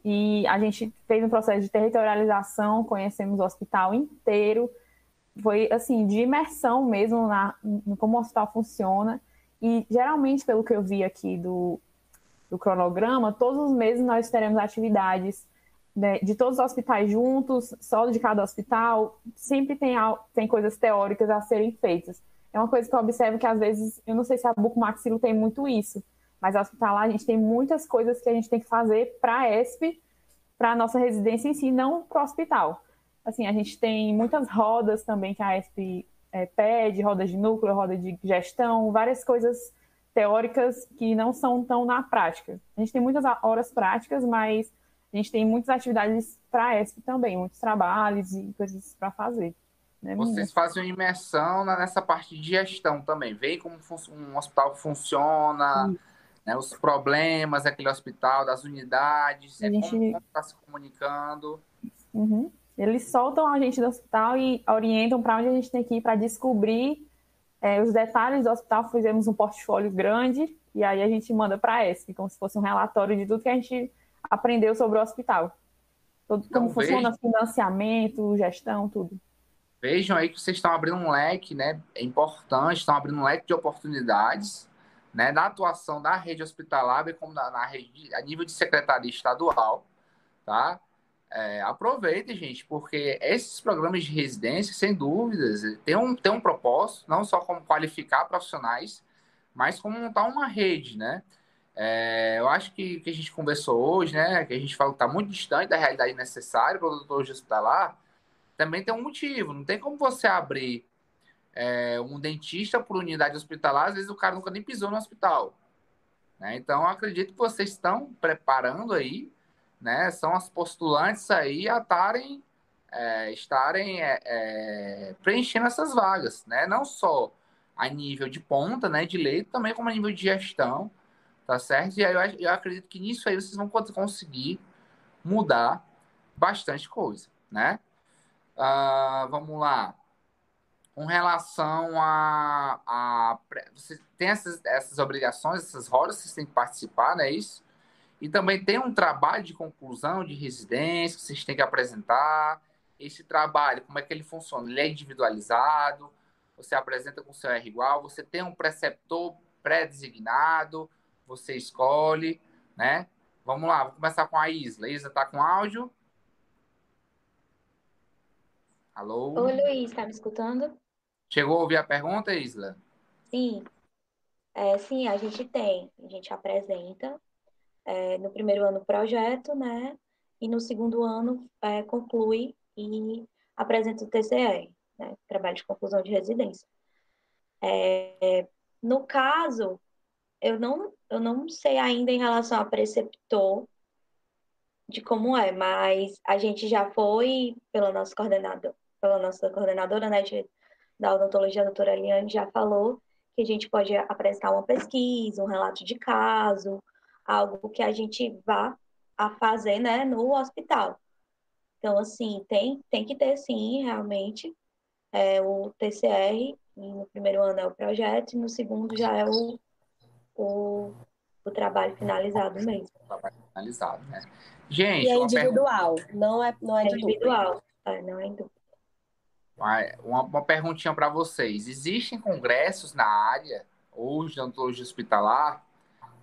e a gente fez um processo de territorialização, conhecemos o hospital inteiro, foi assim, de imersão mesmo na, em como o hospital funciona. E geralmente, pelo que eu vi aqui do, do cronograma, todos os meses nós teremos atividades né, de todos os hospitais juntos, só de cada hospital, sempre tem, tem coisas teóricas a serem feitas. É uma coisa que eu observo que às vezes, eu não sei se a Bucomaxilo tem muito isso, mas hospitalar a gente tem muitas coisas que a gente tem que fazer para a ESP, para a nossa residência em si, não para o hospital. Assim, a gente tem muitas rodas também que a ESP é, pede, rodas de núcleo, roda de gestão, várias coisas teóricas que não são tão na prática. A gente tem muitas horas práticas, mas a gente tem muitas atividades para a ESP também, muitos trabalhos e coisas para fazer. Né, Vocês fazem uma imersão nessa parte de gestão também, veem como um hospital funciona, né, os problemas daquele hospital, das unidades, a é gente... como está se comunicando. Uhum. Eles soltam a gente do hospital e orientam para onde a gente tem que ir para descobrir é, os detalhes do hospital. Fizemos um portfólio grande e aí a gente manda para a ESP, como se fosse um relatório de tudo que a gente aprendeu sobre o hospital. Todo, como então, funciona vejam, financiamento, gestão, tudo. Vejam aí que vocês estão abrindo um leque, né? É importante, estão abrindo um leque de oportunidades, né? Na atuação da rede hospitalar, bem como na, na rede, a nível de secretaria estadual, tá? É, aproveitem, gente, porque esses programas de residência, sem dúvidas, tem um, tem um propósito, não só como qualificar profissionais, mas como montar uma rede, né? É, eu acho que que a gente conversou hoje, né, que a gente falou que está muito distante da realidade necessária para o doutor hospitalar, também tem um motivo. Não tem como você abrir é, um dentista por unidade hospitalar, às vezes o cara nunca nem pisou no hospital. Né? Então, acredito que vocês estão preparando aí, né, são as postulantes aí a tarem, é, estarem é, é, preenchendo essas vagas, né? não só a nível de ponta, né, de leito, também como a nível de gestão, tá certo? E aí eu, eu acredito que nisso aí vocês vão conseguir mudar bastante coisa, né? Uh, vamos lá. Com relação a, a você tem essas, essas obrigações, essas rodas, vocês têm que participar, não é isso? E também tem um trabalho de conclusão de residência que vocês têm que apresentar. Esse trabalho, como é que ele funciona? Ele é individualizado, você apresenta com o seu R igual, você tem um preceptor pré-designado, você escolhe, né? Vamos lá, vou começar com a Isla. Isla tá com áudio? Alô? Oi, Luiz, tá me escutando? Chegou a ouvir a pergunta, Isla? Sim. É, sim, a gente tem. A gente apresenta é, no primeiro ano projeto, né? E no segundo ano é, conclui e apresenta o TCR, né? Trabalho de conclusão de residência. É, no caso, eu não, eu não sei ainda em relação a preceptor de como é, mas a gente já foi pela nossa coordenadora, pela nossa coordenadora né, de, da odontologia, a doutora Eliane, já falou que a gente pode apresentar uma pesquisa, um relato de caso, algo que a gente vá a fazer né, no hospital. Então, assim, tem, tem que ter, sim, realmente, é, o TCR, no primeiro ano é o projeto, e no segundo já é o o, o trabalho finalizado mesmo. O trabalho finalizado, né? Gente, e é individual, não é, não é, é individual, é, não é individual. Uma, uma perguntinha para vocês. Existem congressos na área, hoje, de odontologia hospitalar,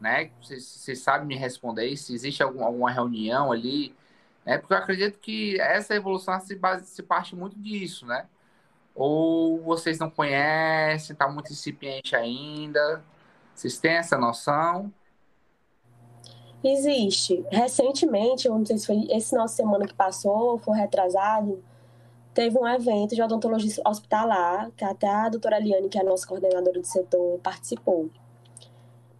né? Vocês, sabem me responder se existe algum, alguma reunião ali, né? Porque eu acredito que essa evolução se, base, se parte muito disso, né? Ou vocês não conhecem, está muito incipiente ainda? Vocês têm essa noção? Existe. Recentemente, não sei se foi esse nosso semana que passou, foi retrasado, teve um evento de odontologia hospitalar, que até a doutora Liane, que é a nossa coordenadora de setor, participou.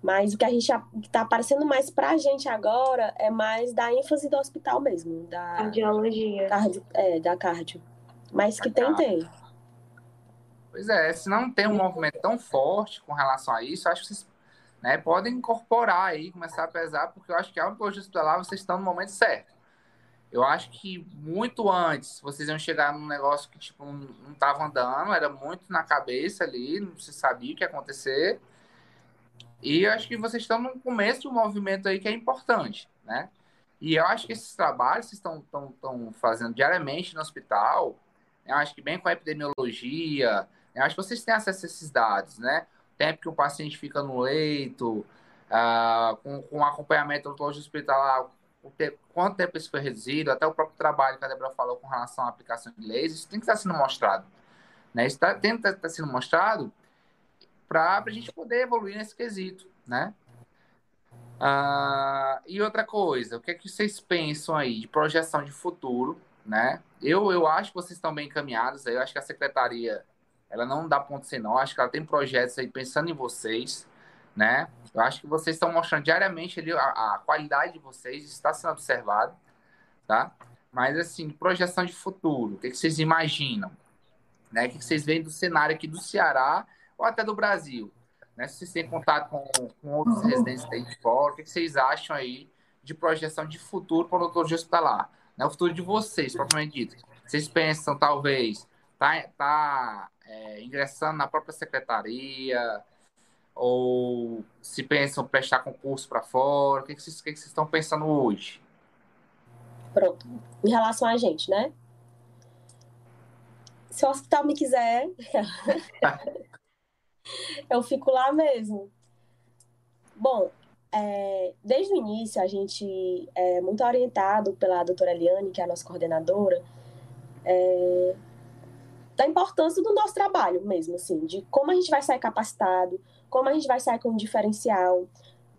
Mas o que a gente está aparecendo mais para a gente agora é mais da ênfase do hospital mesmo. Da cardiologia. Cardio, é, da cardio. Mas que tem, tem. Pois é, se não tem um movimento tão forte com relação a isso, acho que vocês né, podem incorporar aí, começar a pesar, porque eu acho que a oncologia hospitalar vocês estão no momento certo. Eu acho que muito antes vocês iam chegar num negócio que tipo, não estava andando, era muito na cabeça ali, não se sabia o que ia acontecer. E acho que vocês estão no começo de um movimento aí que é importante, né? E eu acho que esses trabalhos que estão, estão, estão fazendo diariamente no hospital, eu acho que bem com a epidemiologia, eu acho que vocês têm acesso a esses dados, né? O tempo que o paciente fica no leito, uh, com, com acompanhamento odontológico hospitalar, tempo, quanto tempo isso foi reduzido, até o próprio trabalho que a Débora falou com relação à aplicação de leis, isso tem que estar sendo mostrado. Né? Isso tá, tem que estar sendo mostrado para a gente poder evoluir nesse quesito, né? Uh, e outra coisa, o que é que vocês pensam aí de projeção de futuro, né? Eu, eu acho que vocês estão bem encaminhados, eu acho que a secretaria, ela não dá ponto sem não, acho que ela tem projetos aí pensando em vocês, né? Eu acho que vocês estão mostrando diariamente ali a, a qualidade de vocês, está sendo observado, tá? Mas, assim, projeção de futuro, o que, que vocês imaginam? Né? O que, que vocês veem do cenário aqui do Ceará ou até do Brasil? Né? Se vocês têm contato com, com outros residentes daí de fora, o que, vocês acham aí de projeção de futuro para o odontologia hospitalar? Né? O futuro de vocês, propriamente dito. Vocês pensam, talvez, tá, tá é, ingressando na própria secretaria, ou se pensam prestar concurso para fora? O que, que, vocês, que, que vocês estão pensando hoje? Pronto. Em relação a gente, né? Se o hospital me quiser, [laughs] [laughs] eu fico lá mesmo. Bom, é, desde o início a gente é muito orientado pela doutora Eliane, que é a nossa coordenadora, é, da importância do nosso trabalho mesmo, assim, de como a gente vai sair capacitado, como a gente vai sair com um diferencial,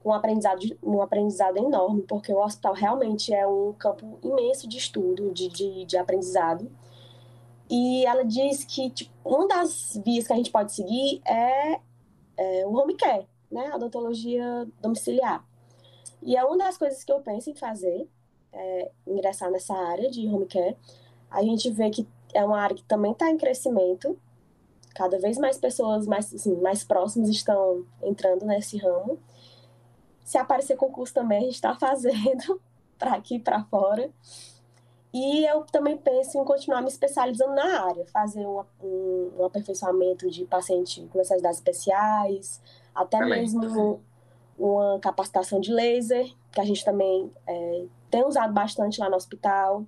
com um aprendizado, um aprendizado enorme, porque o hospital realmente é um campo imenso de estudo, de, de, de aprendizado. E ela diz que tipo, uma das vias que a gente pode seguir é, é o home care, né? a odontologia domiciliar. E é uma das coisas que eu penso em fazer, é ingressar nessa área de home care. A gente vê que é uma área que também está em crescimento, cada vez mais pessoas mais, assim, mais próximas estão entrando nesse ramo. Se aparecer concurso também, a gente está [laughs] fazendo para aqui e para fora. E eu também penso em continuar me especializando na área, fazer um, um, um aperfeiçoamento de paciente com necessidades especiais, até também. mesmo uma capacitação de laser, que a gente também é, tem usado bastante lá no hospital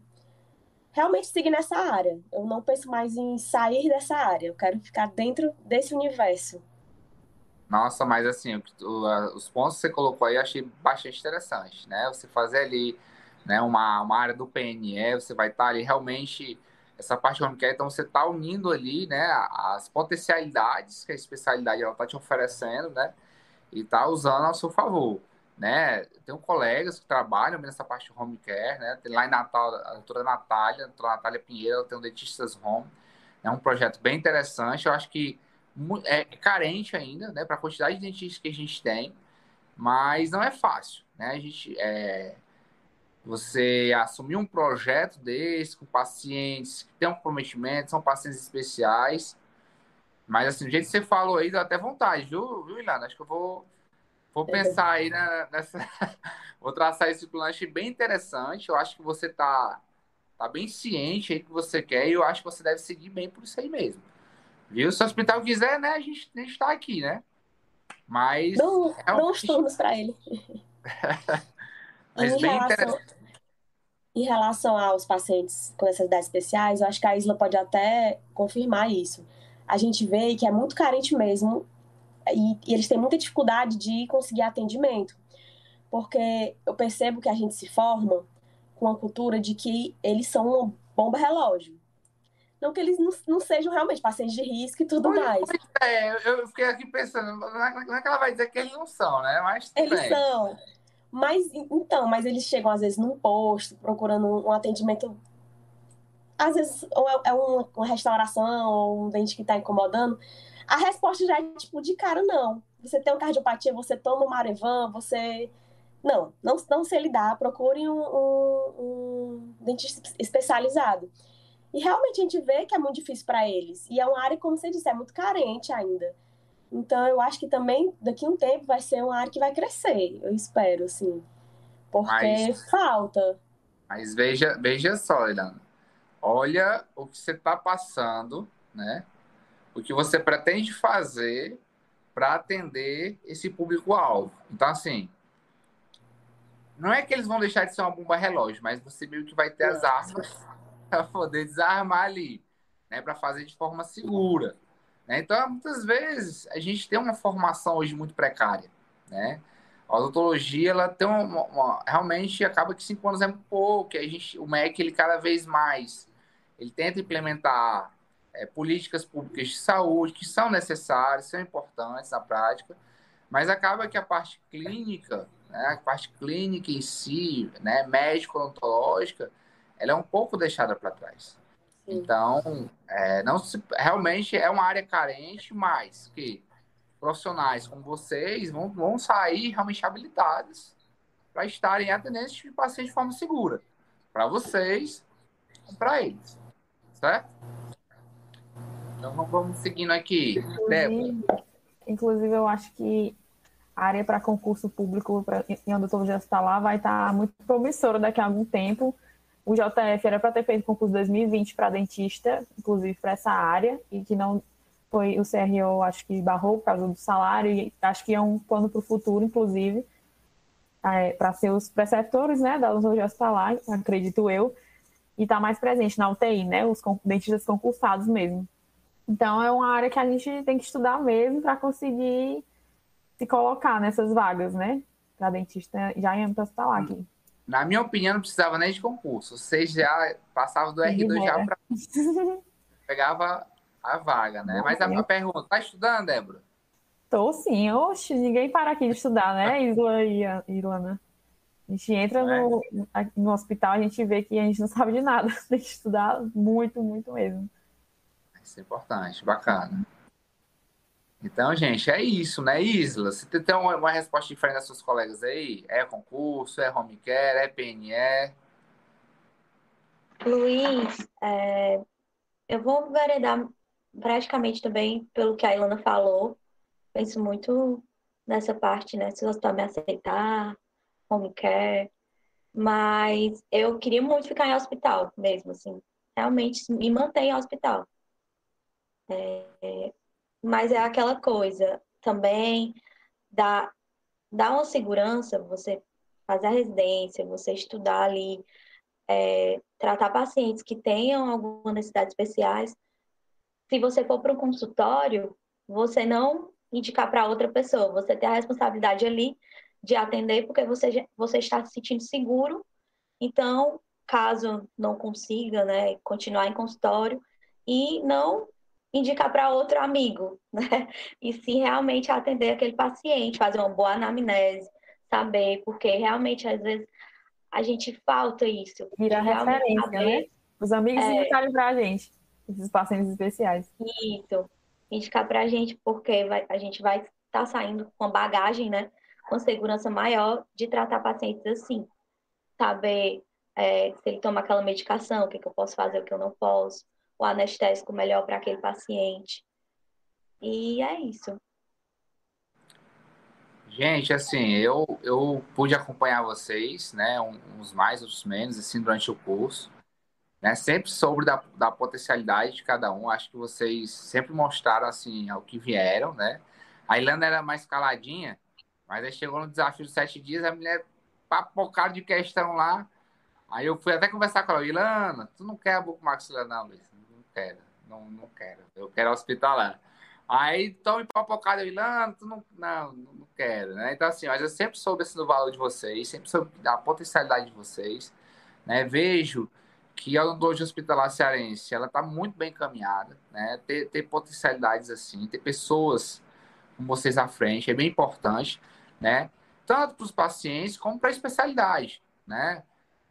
realmente seguir nessa área. Eu não penso mais em sair dessa área. Eu quero ficar dentro desse universo. Nossa, mas assim, os pontos que você colocou aí eu achei bastante interessante, né? Você fazer ali né, uma, uma área do PNE, você vai estar ali realmente essa parte care, então você está unindo ali, né, as potencialidades que a especialidade ela está te oferecendo, né, e está usando ao seu favor né? Tenho colegas que trabalham nessa parte de home care, né? Tem lá em Natal, a doutora Natália, a doutora Natália Pinheiro, ela tem o Dentistas Home. É um projeto bem interessante. Eu acho que é carente ainda, né? Para a quantidade de dentistas que a gente tem, mas não é fácil, né? A gente é, você assumir um projeto desse com pacientes que têm um comprometimento, são pacientes especiais. Mas assim, do jeito que você falou aí, dá até vontade, viu, viu Ilana? Acho que eu vou Vou pensar aí na, nessa. [laughs] Vou traçar esse plano, achei bem interessante. Eu acho que você tá, tá bem ciente aí do que você quer e eu acho que você deve seguir bem por isso aí mesmo. Viu? Se o hospital quiser, né, a gente, a gente tá aqui, né? Mas. Dou, é um... dou uns turnos para ele. [laughs] Mas em bem relação. Em relação aos pacientes com necessidades especiais, eu acho que a Isla pode até confirmar isso. A gente vê que é muito carente mesmo e, e eles têm muita dificuldade de conseguir atendimento, porque eu percebo que a gente se forma com a cultura de que eles são uma bomba relógio. Não que eles não, não sejam realmente pacientes de risco e tudo pois, mais. Pois é, eu fiquei aqui pensando, não é que ela vai dizer que eles não são, né? Mas eles bem. são. Mas, então, mas eles chegam às vezes num posto, procurando um atendimento. Às vezes, ou é, é uma, uma restauração, ou um dente que está incomodando. A resposta já é tipo de cara, não. Você tem uma cardiopatia, você toma um Marevan, você. Não, não, não sei lidar, procure um, um, um dentista especializado. E realmente a gente vê que é muito difícil para eles. E é uma área, como você disse, é muito carente ainda. Então eu acho que também daqui a um tempo vai ser uma área que vai crescer, eu espero, assim. Porque Mas... falta. Mas veja, veja só, Eliana. Olha o que você está passando, né? O que você pretende fazer para atender esse público-alvo. Então, assim, não é que eles vão deixar de ser uma bomba relógio, mas você meio que vai ter as armas [laughs] para poder desarmar ali, né? Para fazer de forma segura. Né? Então, muitas vezes, a gente tem uma formação hoje muito precária, né? A odontologia, ela tem uma, uma, realmente acaba que cinco anos é muito pouco, a gente, o MEC, ele cada vez mais, ele tenta implementar é, políticas públicas de saúde que são necessárias, são importantes na prática, mas acaba que a parte clínica, né, a parte clínica em si, né, médico-odontológica, ela é um pouco deixada para trás. Sim. Então, é, não se, realmente é uma área carente, mas que profissionais como vocês vão, vão sair realmente habilitados para estarem atendendo esse tipo de paciente de forma segura. Para vocês e para eles. Certo? Então vamos seguindo aqui. Inclusive, inclusive eu acho que a área para concurso público pra, em odontologia hospitalar vai estar tá muito promissora daqui a algum tempo. O JF era para ter feito concurso 2020 para dentista, inclusive para essa área, e que não foi o CRO, acho que barrou por causa do salário, e acho que é um plano para o futuro, inclusive, é, para ser os preceptores né, da odontologia hospitalar, acredito eu, e estar tá mais presente na UTI, né, os dentistas concursados mesmo. Então, é uma área que a gente tem que estudar mesmo para conseguir se colocar nessas vagas, né? Para dentista já em âmbito hospitalar aqui. Na minha opinião, não precisava nem de concurso. Você já passava do R2 já para. [laughs] Pegava a vaga, né? Mas a, a pergunta, tá estudando, Débora? Tô sim. Oxe, ninguém para aqui de estudar, né, [laughs] Isla e Ilana? A gente entra é. no, no hospital, a gente vê que a gente não [laughs] sabe de nada. Tem que estudar muito, muito mesmo. Isso é importante, bacana. Então, gente, é isso, né, Isla? Você tem uma, uma resposta diferente das suas colegas aí? É concurso, é home care, é PNE? Luiz, é, eu vou veredar praticamente também pelo que a Ilana falou. Penso muito nessa parte, né? Se o hospital me aceitar, home care. Mas eu queria muito ficar em hospital mesmo, assim. Realmente me manter em hospital. É, mas é aquela coisa também dá, dá uma segurança você fazer a residência, você estudar ali, é, tratar pacientes que tenham alguma necessidade especiais. Se você for para um consultório, você não indicar para outra pessoa, você tem a responsabilidade ali de atender porque você, você está se sentindo seguro. Então, caso não consiga né, continuar em consultório, e não indicar para outro amigo, [laughs] né? E sim realmente atender aquele paciente, fazer uma boa anamnese, saber, porque realmente às vezes a gente falta isso. Vira referência, saber, né? Os amigos é, indicarem para a gente, esses pacientes especiais. Isso, indicar para a gente, porque vai, a gente vai estar tá saindo com bagagem, né? Com segurança maior de tratar pacientes assim. Saber é, se ele toma aquela medicação, o que, que eu posso fazer, o que eu não posso o anestésico melhor para aquele paciente. E é isso. Gente, assim, eu, eu pude acompanhar vocês, né, uns mais, outros menos, assim, durante o curso, né, sempre sobre da, da potencialidade de cada um, acho que vocês sempre mostraram, assim, ao que vieram, né, a Ilana era mais caladinha, mas aí chegou no desafio dos sete dias, a mulher papocada de questão lá, aí eu fui até conversar com ela, Ilana, tu não quer a boca maxilar não, Luiz? Quero, não, não quero. Eu quero hospitalar. Aí estão empapocado eu não, tu não, não, não quero, né? Então, assim, mas eu sempre soube assim, do valor de vocês, sempre soube da potencialidade de vocês, né? Vejo que a odontologia hospitalar cearense, ela está muito bem encaminhada, né? Ter, ter potencialidades assim, ter pessoas como vocês à frente é bem importante, né? Tanto para os pacientes como para a especialidade, né?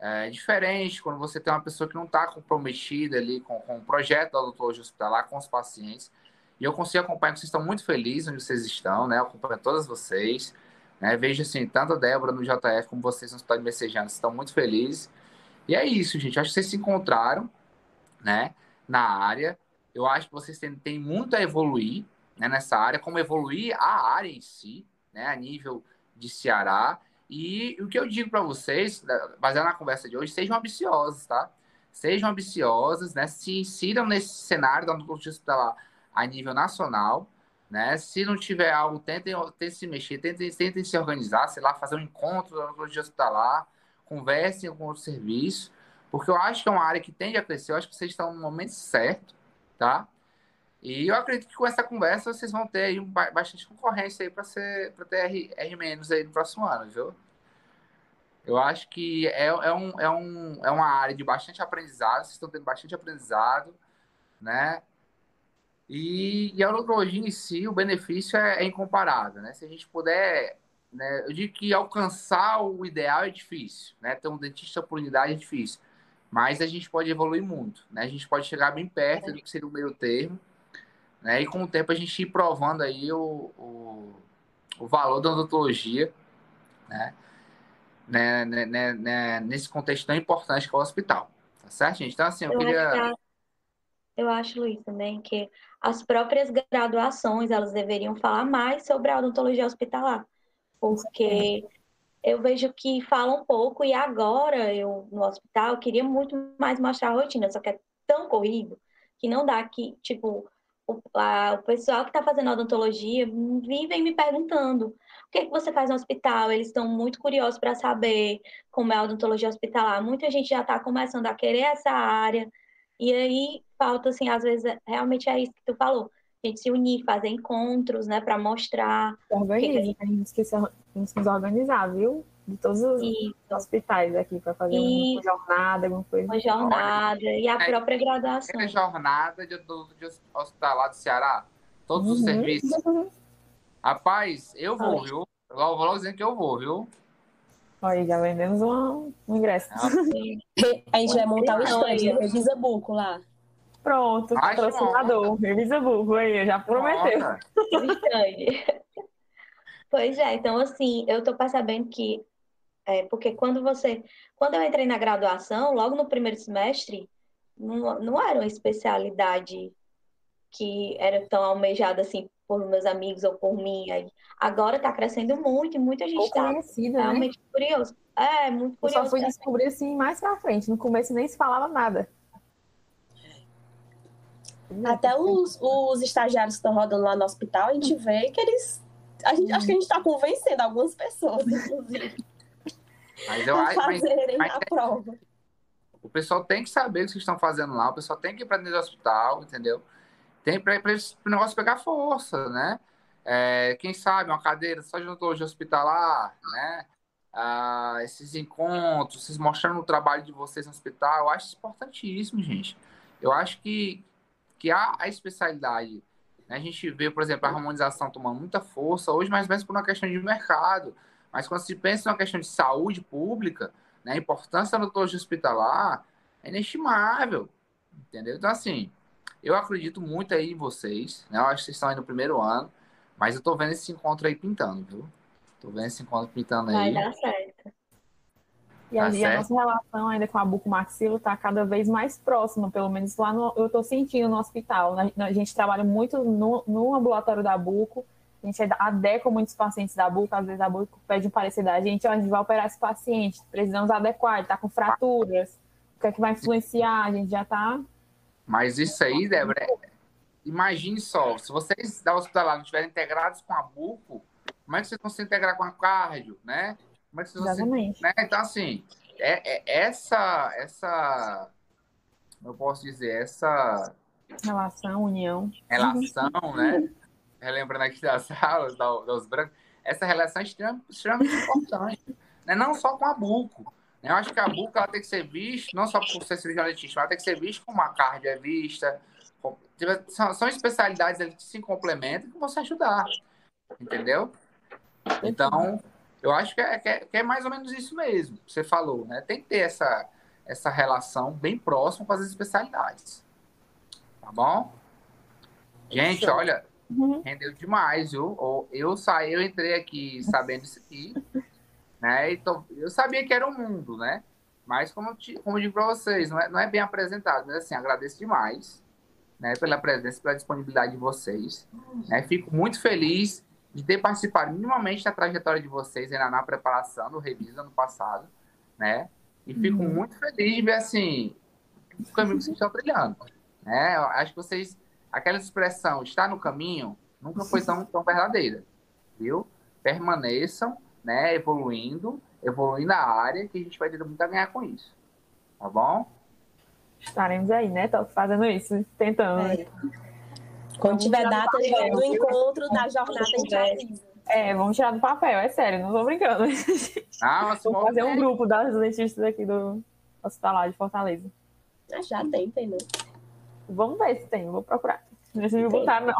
É diferente quando você tem uma pessoa que não está comprometida ali com, com o projeto da odontologia hospitalar, com os pacientes. E eu consigo acompanhar que vocês estão muito felizes onde vocês estão, né? Eu acompanho todas vocês. Né? Vejo assim, tanto a Débora no JF como vocês no Hospital de Messejana, estão muito felizes. E é isso, gente. acho que vocês se encontraram, né? Na área. Eu acho que vocês têm, têm muito a evoluir né, nessa área, como evoluir a área em si, né? A nível de Ceará E o que eu digo para vocês, baseado na conversa de hoje, sejam ambiciosos, tá? Sejam ambiciosos, né? Se insiram nesse cenário da odontologia hospitalar a nível nacional, né? Se não tiver algo, tentem, tentem se mexer, tentem, tentem se organizar, sei lá, fazer um encontro da odontologia hospitalar, conversem com o serviço, porque eu acho que é uma área que tende a crescer, eu acho que vocês estão no momento certo, tá? E eu acredito que com essa conversa vocês vão ter aí bastante concorrência aí para ser para ter R, R menos aí no próximo ano, viu? Eu acho que é, é, um, é, um, é uma área de bastante aprendizado, vocês estão tendo bastante aprendizado, né? E, e a odontologia em si, o benefício é, é incomparável, né? Se a gente puder, né? Eu digo que alcançar o ideal é difícil, né? Ter um dentista por unidade é difícil, mas a gente pode evoluir muito, né? A gente pode chegar bem perto do que seria o meio termo, né? E com o tempo a gente ir provando aí o, o, o valor da odontologia, né? Né, né, né, né, nesse contexto tão importante que é o hospital. Tá certo, gente? Então, assim, eu, eu queria. Acho eu acho, Luiz, também que as próprias graduações elas deveriam falar mais sobre a odontologia hospitalar, porque eu vejo que fala um pouco e agora eu no hospital queria muito mais mostrar a rotina, só que é tão corrido que não dá que, tipo, o, a, o pessoal que está fazendo odontologia vivem me perguntando o que, é que você faz no hospital. Eles estão muito curiosos para saber como é a odontologia hospitalar. Muita gente já está começando a querer essa área. E aí falta, assim, às vezes, é, realmente é isso que tu falou. A gente se unir, fazer encontros, né, para mostrar. Organiza, que... a gente tem que se organizar, viu? De todos os Isso. hospitais aqui para fazer e... uma jornada, alguma coisa. Uma jornada Olha, e a é, própria graduação. É jornada de, do, de hospitalar do Ceará, todos uhum. os serviços. [laughs] Rapaz, eu vou, Olha. viu? Eu vou logo dizendo que eu vou, viu? Olha, já vendemos um, um ingresso. Ah, [laughs] a gente vai montar o stand, revisa buco lá. Pronto, patrocinador, revisa buco aí, já prometeu. [laughs] pois é, então assim, eu tô percebendo que é, porque quando você. Quando eu entrei na graduação, logo no primeiro semestre, não, não era uma especialidade que era tão almejada assim por meus amigos ou por mim. Agora está crescendo muito e muita gente está né? realmente né? curioso. É, muito curioso. Eu só fui descobrir assim mais pra frente. No começo nem se falava nada. Até os, os estagiários que estão rodando lá no hospital, a gente vê que eles. A gente, acho que a gente está convencendo algumas pessoas, inclusive. Mas eu acho fazerem mas, mas, a prova. O pessoal tem que saber o que estão fazendo lá, o pessoal tem que ir para dentro do hospital, entendeu? Tem para o negócio pegar força, né? É, quem sabe uma cadeira só de odontologia hospitalar, né? Ah, esses encontros, vocês mostrando o trabalho de vocês no hospital, eu acho importantíssimo, gente. Eu acho que, que a, a especialidade, né? a gente vê, por exemplo, a harmonização tomando muita força hoje, mas mesmo por uma questão de mercado. Mas quando se pensa em uma questão de saúde pública, né, a importância da odontologia hospitalar é inestimável, entendeu? Então, assim, eu acredito muito aí em vocês, né? Eu acho que vocês estão aí no primeiro ano, mas eu tô vendo esse encontro aí pintando, viu? Tô vendo esse encontro pintando aí. Vai dar certo. E tá a, a nossa relação ainda com a bucomaxilo está cada vez mais próxima, pelo menos lá no, eu estou sentindo no hospital. A gente trabalha muito no, no ambulatório da buco, a gente adequa muitos pacientes da buco, às vezes a buco pede um parecer da gente, a gente vai operar esse paciente, precisamos adequar, ele está com fraturas, o que é que vai influenciar, a gente já está... Mas isso aí, Débora, é... imagine só, se vocês da hospitalar não estiverem integrados com a buco, como é que vocês vão se integrar com a cardio, né? Como é que vocês Exatamente. Se... Né? Então, assim, é, é, essa, essa, eu posso dizer, essa... Relação, união. Relação, né? Relembrando aqui das [laughs] aulas dos brancos, essa relação é extremamente, extremamente importante. Né? Não só com a buco. Né? Eu acho que a buco ela tem que ser vista, não só por ser cirurgião dentista, mas ela tem que ser vista como a cardio é vista. São, são especialidades que se complementam e que vão se ajudar. Entendeu? Então, eu acho que é, que é, que é mais ou menos isso mesmo que você falou. Né? Tem que ter essa, essa relação bem próxima com as especialidades. Tá bom? Gente, olha, Uhum. Rendeu demais, viu? Eu saí, eu entrei aqui sabendo isso aqui, né? Então, eu sabia que era um mundo, né? Mas como, como eu digo para vocês, não é, não é bem apresentado, mas assim, agradeço demais, né? Pela presença, pela disponibilidade de vocês, né? Fico muito feliz de ter participado minimamente da trajetória de vocês ainda na preparação do Revisa ano passado, né? E fico uhum. muito feliz de ver, assim, o caminho que vocês estão trilhando, né? Eu acho que vocês, aquela expressão, está no caminho, nunca foi tão, tão verdadeira, viu? Permaneçam, né, evoluindo, evoluindo a área, que a gente vai ter muito a ganhar com isso, tá bom? Estaremos aí, né? Tô fazendo isso, tentando. É. Quando tiver data do encontro da jornada, a gente avisa. É, vamos tirar do papel, é sério, não tô brincando. Ah, mas Vou fazer um grupo das dentistas aqui do Hospital de Fortaleza. Ah, já tem, tem, né? Vamos ver se tem, vou procurar. Não se me botar, não.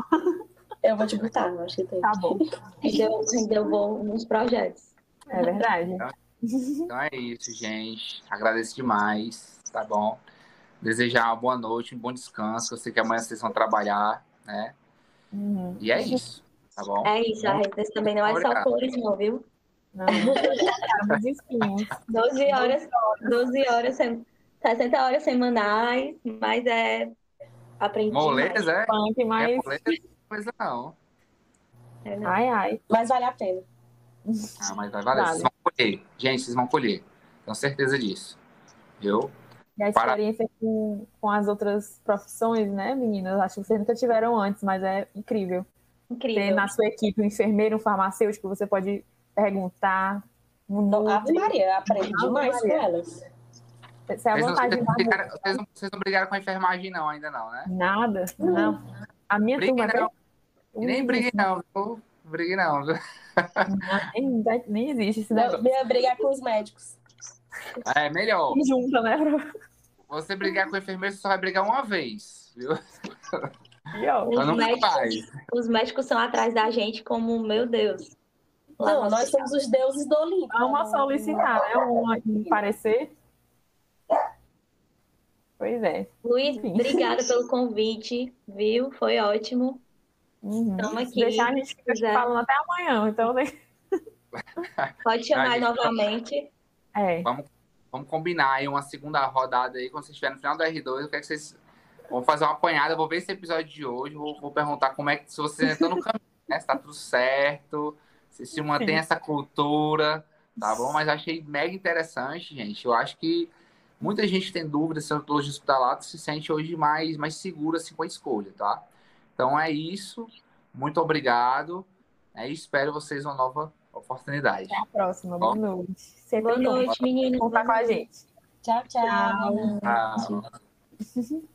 Eu vou te botar, acho que tem. Tá bom. Rendeu, rendeu bom nos projetos. É verdade. Então, então é isso, gente. Agradeço demais, tá bom? Desejar uma boa noite, um bom descanso. Eu sei que amanhã vocês vão trabalhar né? Uhum. E é isso, tá bom? É isso, a receita também não é só flores, não, viu? Não, 12 horas, 12 horas, 60 horas semanais, mas é aprendi. Moleza, é? Punk, mas... É moleza, [laughs] coisa não. É, não. Ai, ai. Mas vale a pena. Ah, mas vai valer. Vale. Vocês vão colher. Gente, vocês vão colher. Tenho certeza disso. Eu e a experiência com, com as outras profissões, né, meninas? Acho que vocês nunca tiveram antes, mas é incrível. Incrível. Ter na sua equipe um enfermeiro, um farmacêutico, você pode perguntar. Um Ave Maria, aprendi demais com elas. Essa é a vantagem vocês, brigaram, vocês, não, vocês não brigaram com a enfermagem, não, ainda não, né? Nada, não. A minha Brigue turma. Não. É... Nem briguei, não. Briguei, não. Nem, nem existe. Minha briga é com os médicos. É melhor. Junta, né? Você brigar com o enfermeiro, você só vai brigar uma vez, viu? Os médicos, os médicos são atrás da gente como, meu Deus. Não, nós somos os deuses do Olimpo. Vamos solicitar, né? Um, parecer. Pois é. Luiz, Enfim. obrigada [laughs] pelo convite, viu? Foi ótimo. Uhum. Estamos aqui. Deixar a gente ficar falando até amanhã, então. Né? [laughs] Pode chamar novamente. É. Vamos, vamos combinar aí uma segunda rodada aí, quando vocês estiverem no final do R2, eu quero que vocês vão fazer uma apanhada, vou ver esse episódio de hoje, vou, vou perguntar como é que se vocês estão no caminho, [laughs] né? Se tá tudo certo, se se mantém essa cultura, tá bom? Mas achei mega interessante, gente. Eu acho que muita gente tem dúvidas se odontologia hospitalar se sente hoje mais, mais segura assim, com a escolha, tá? Então é isso. Muito obrigado. É, espero vocês uma nova oportunidade. Até a próxima. Boa noite. Sempre Boa noite, meninas. Contar com a gente. Tchau, tchau. tchau. tchau. [laughs]